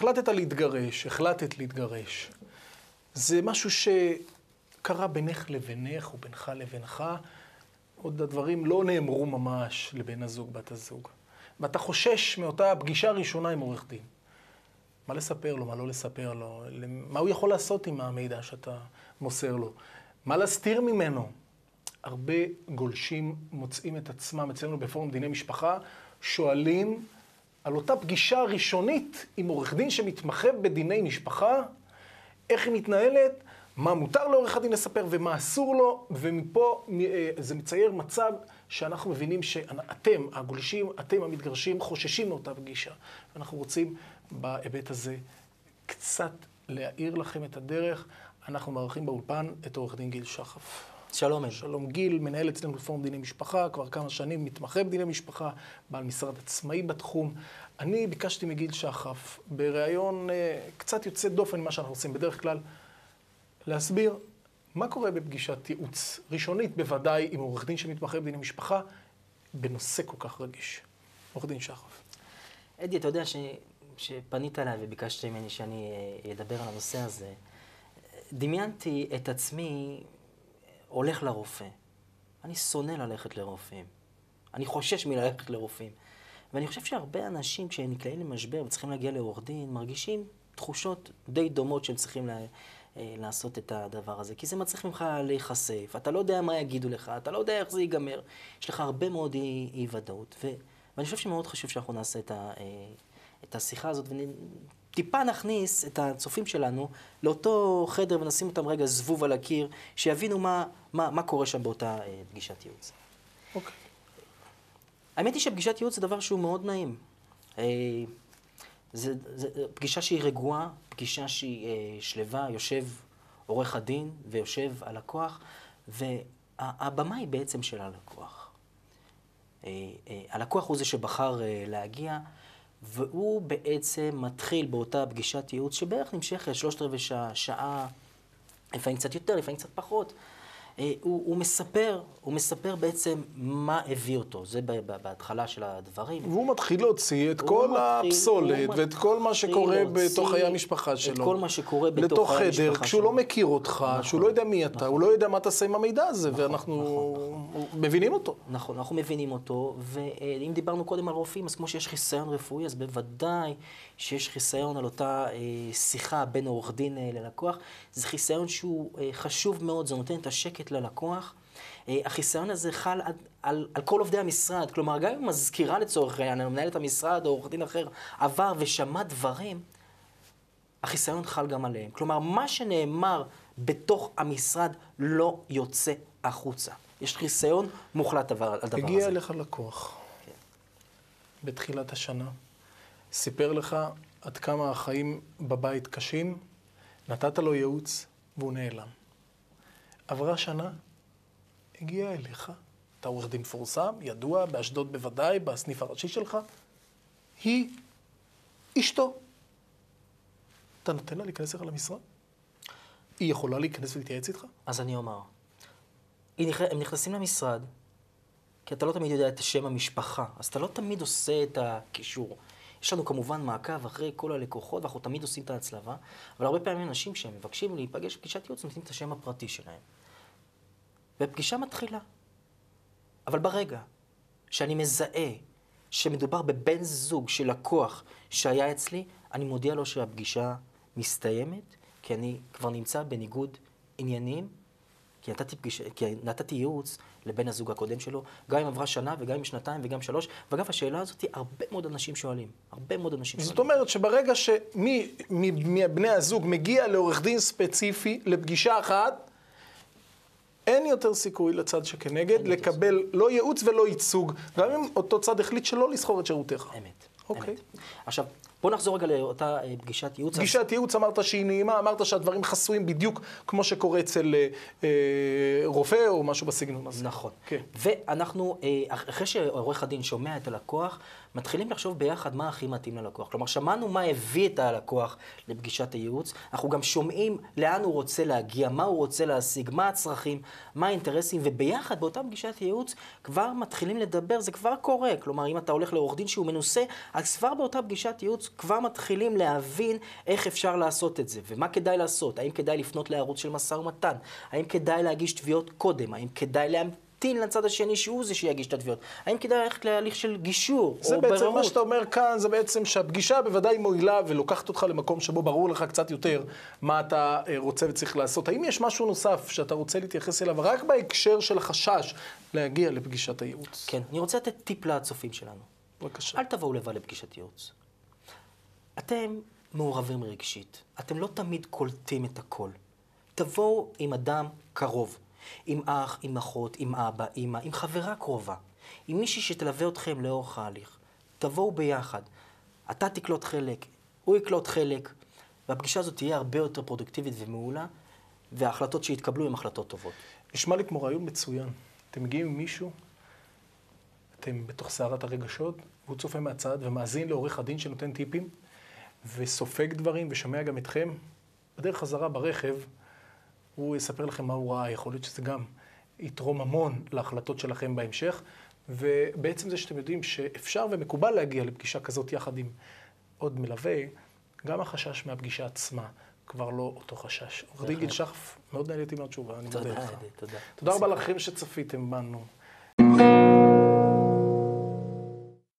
החלטת להתגרש, החלטת להתגרש. זה משהו שקרה בינך לבינך ובינך לבינך. עוד הדברים לא נאמרו ממש לבן הזוג, בת הזוג. ואתה חושש מאותה פגישה ראשונה עם עורך דין. מה לספר לו, מה לא לספר לו, מה הוא יכול לעשות עם המידע שאתה מוסר לו, מה להסתיר ממנו. הרבה גולשים מוצאים את עצמם אצלנו בפורום דיני משפחה, שואלים על אותה פגישה ראשונית עם עורך דין שמתמחה בדיני משפחה, איך היא מתנהלת, מה מותר לעורך הדין לספר ומה אסור לו, ומפה אה, זה מצייר מצב שאנחנו מבינים שאתם, הגולשים, אתם המתגרשים, חוששים מאותה פגישה. אנחנו רוצים בהיבט הזה קצת להאיר לכם את הדרך. אנחנו מארחים באולפן את עורך דין גיל שחף. שלום. אל. שלום גיל, מנהל אצלנו בפורום דיני משפחה, כבר כמה שנים מתמחה בדיני משפחה, בעל משרד עצמאי בתחום. אני ביקשתי מגיל שחף, בריאיון אה, קצת יוצא דופן ממה שאנחנו עושים בדרך כלל, להסביר מה קורה בפגישת ייעוץ ראשונית, בוודאי עם עורך דין שמתמחה בדיני משפחה, בנושא כל כך רגיש. עורך דין שחף. אדי, אתה יודע ש... שפנית אליי וביקשת ממני שאני אה, אדבר על הנושא הזה, דמיינתי את עצמי הולך לרופא. אני שונא ללכת לרופאים. אני חושש מללכת לרופאים. ואני חושב שהרבה אנשים, כשהם נקלעים למשבר וצריכים להגיע לעורך דין, מרגישים תחושות די דומות שהם צריכים לה, אה, לעשות את הדבר הזה. כי זה מצריך ממך להיחשף, אתה לא יודע מה יגידו לך, אתה לא יודע איך זה ייגמר. יש לך הרבה מאוד אי-ודאות. אי ואני חושב שמאוד חשוב שאנחנו נעשה את, ה, אה, את השיחה הזאת טיפה נכניס את הצופים שלנו לאותו חדר ונשים אותם רגע זבוב על הקיר, שיבינו מה, מה, מה קורה שם באותה אה, פגישת ייעוץ. אוקיי. האמת היא שפגישת ייעוץ זה דבר שהוא מאוד נעים. אה, זה, זה פגישה שהיא רגועה, פגישה שהיא אה, שלווה, יושב עורך הדין ויושב הלקוח, והבמה היא בעצם של הלקוח. אה, אה, הלקוח הוא זה שבחר אה, להגיע. והוא בעצם מתחיל באותה פגישת ייעוץ שבערך נמשכת שלושת רבעי שעה, שעה, לפעמים קצת יותר, לפעמים קצת פחות. אה, הוא, הוא מספר, הוא מספר בעצם מה הביא אותו, זה בהתחלה של הדברים. והוא מתחיל להוציא את כל מתחיל, הפסולת ואת כל מה שקורה בתוך חיי המשפחה שלו. את כל מה שקורה בתוך חיי המשפחה שלו. לתוך חדר, כשהוא לא מכיר אותך, נכון, שהוא לא יודע מי אתה, נכון. הוא לא יודע מה תעשה עם המידע הזה, נכון, ואנחנו נכון, מבינים אותו. נכון, אנחנו מבינים אותו, ואם דיברנו קודם על רופאים, אז כמו שיש חיסיון רפואי, אז בוודאי שיש חיסיון על אותה אה, שיחה בין עורך דין אה, ללקוח. זה חיסיון שהוא חשוב מאוד, זה נותן את השקט ללקוח. אה, החיסיון הזה חל על, על, על כל עובדי המשרד, כלומר, גם אם מזכירה לצורך העניין, מנהלת המשרד או עורך דין אחר עבר ושמע דברים, החיסיון חל גם עליהם. כלומר, מה שנאמר בתוך המשרד לא יוצא החוצה. יש חיסיון מוחלט על הדבר הזה. הגיע אליך לקוח כן. בתחילת השנה, סיפר לך עד כמה החיים בבית קשים, נתת לו ייעוץ והוא נעלם. עברה שנה, הגיע אליך, אתה עורך דין מפורסם, ידוע, באשדוד בוודאי, בסניף הראשי שלך, היא אשתו. אתה נותן לה להיכנס לך למשרד? היא יכולה להיכנס ולהתייעץ איתך? אז אני אומר, הם נכנסים למשרד, כי אתה לא תמיד יודע את שם המשפחה, אז אתה לא תמיד עושה את הקישור. יש לנו כמובן מעקב אחרי כל הלקוחות, ואנחנו תמיד עושים את ההצלבה, אבל הרבה פעמים אנשים שהם מבקשים להיפגש בפגישת ייעוץ, נותנים את השם הפרטי שלהם. ופגישה מתחילה. אבל ברגע שאני מזהה שמדובר בבן זוג של לקוח שהיה אצלי, אני מודיע לו שהפגישה מסתיימת, כי אני כבר נמצא בניגוד עניינים, כי נתתי, פגיש, כי נתתי ייעוץ לבן הזוג הקודם שלו, גם אם עברה שנה וגם אם שנתיים וגם שלוש. ואגב, השאלה הזאת, הרבה מאוד אנשים שואלים. הרבה מאוד אנשים זאת שואלים. זאת אומרת שברגע שמי מבני הזוג מגיע לעורך דין ספציפי לפגישה אחת, אין יותר סיכוי לצד שכנגד לקבל לא ייעוץ ולא ייצוג, גם אם אותו צד החליט שלא לסחור את שירותיך. אמת. אוקיי. אמת. עכשיו, בוא נחזור רגע לאותה אה, פגישת ייעוץ. פגישת ייעוץ, אמרת שהיא נעימה, אמרת שהדברים חסויים בדיוק כמו שקורה אצל אה, אה, רופא או משהו בסגנון הזה. נכון. כן. ואנחנו, אה, אחרי שעורך הדין שומע את הלקוח, מתחילים לחשוב ביחד מה הכי מתאים ללקוח. כלומר, שמענו מה הביא את הלקוח לפגישת הייעוץ, אנחנו גם שומעים לאן הוא רוצה להגיע, מה הוא רוצה להשיג, מה הצרכים, מה האינטרסים, וביחד באותה פגישת ייעוץ כבר מתחילים לדבר, זה כבר קורה. כלומר, אם אתה הולך לעורך דין שהוא מנוסה, אז כבר באותה פגישת ייעוץ כבר מתחילים להבין איך אפשר לעשות את זה, ומה כדאי לעשות. האם כדאי לפנות לערוץ של משא ומתן? האם כדאי להגיש תביעות קודם? האם כדאי להמתין לצד השני שהוא זה שיגיש את התביעות? האם כדאי ללכת להליך של גישור זה או בעצם בררות? מה שאתה אומר כאן, זה בעצם שהפגישה בוודאי מועילה ולוקחת אותך למקום שבו ברור לך קצת יותר מה אתה אה, רוצה וצריך לעשות. האם יש משהו נוסף שאתה רוצה להתייחס אליו רק בהקשר של החשש להגיע לפגישת הייעוץ? כן, אני רוצה לתת טיפ לצופים שלנו. בבקשה. אל תבואו לבד לפגישת ייעוץ. אתם מעורבים רגשית, אתם לא תמיד קולטים את הכל. תבואו עם אדם קרוב, עם אח, עם אחות, עם אבא, אמא, עם חברה קרובה, עם מישהי שתלווה אתכם לאורך ההליך. תבואו ביחד. אתה תקלוט חלק, הוא יקלוט חלק, והפגישה הזאת תהיה הרבה יותר פרודוקטיבית ומעולה, וההחלטות שיתקבלו הן החלטות טובות. נשמע לי כמו רעיון מצוין. אתם מגיעים עם מישהו, אתם בתוך סערת הרגשות, והוא צופה מהצד ומאזין לעורך הדין שנותן טיפים, וסופג דברים ושומע גם אתכם. בדרך חזרה ברכב, הוא יספר לכם מה הוא ראה, יכול להיות שזה גם יתרום המון להחלטות שלכם בהמשך, ובעצם זה שאתם יודעים שאפשר ומקובל להגיע לפגישה כזאת יחד עם עוד מלווה, גם החשש מהפגישה עצמה כבר לא אותו חשש. עורך דין גיל שחף, מאוד נהניתי מהתשובה, אני מודה לך. תודה. תודה רבה לכם שצפיתם בנו.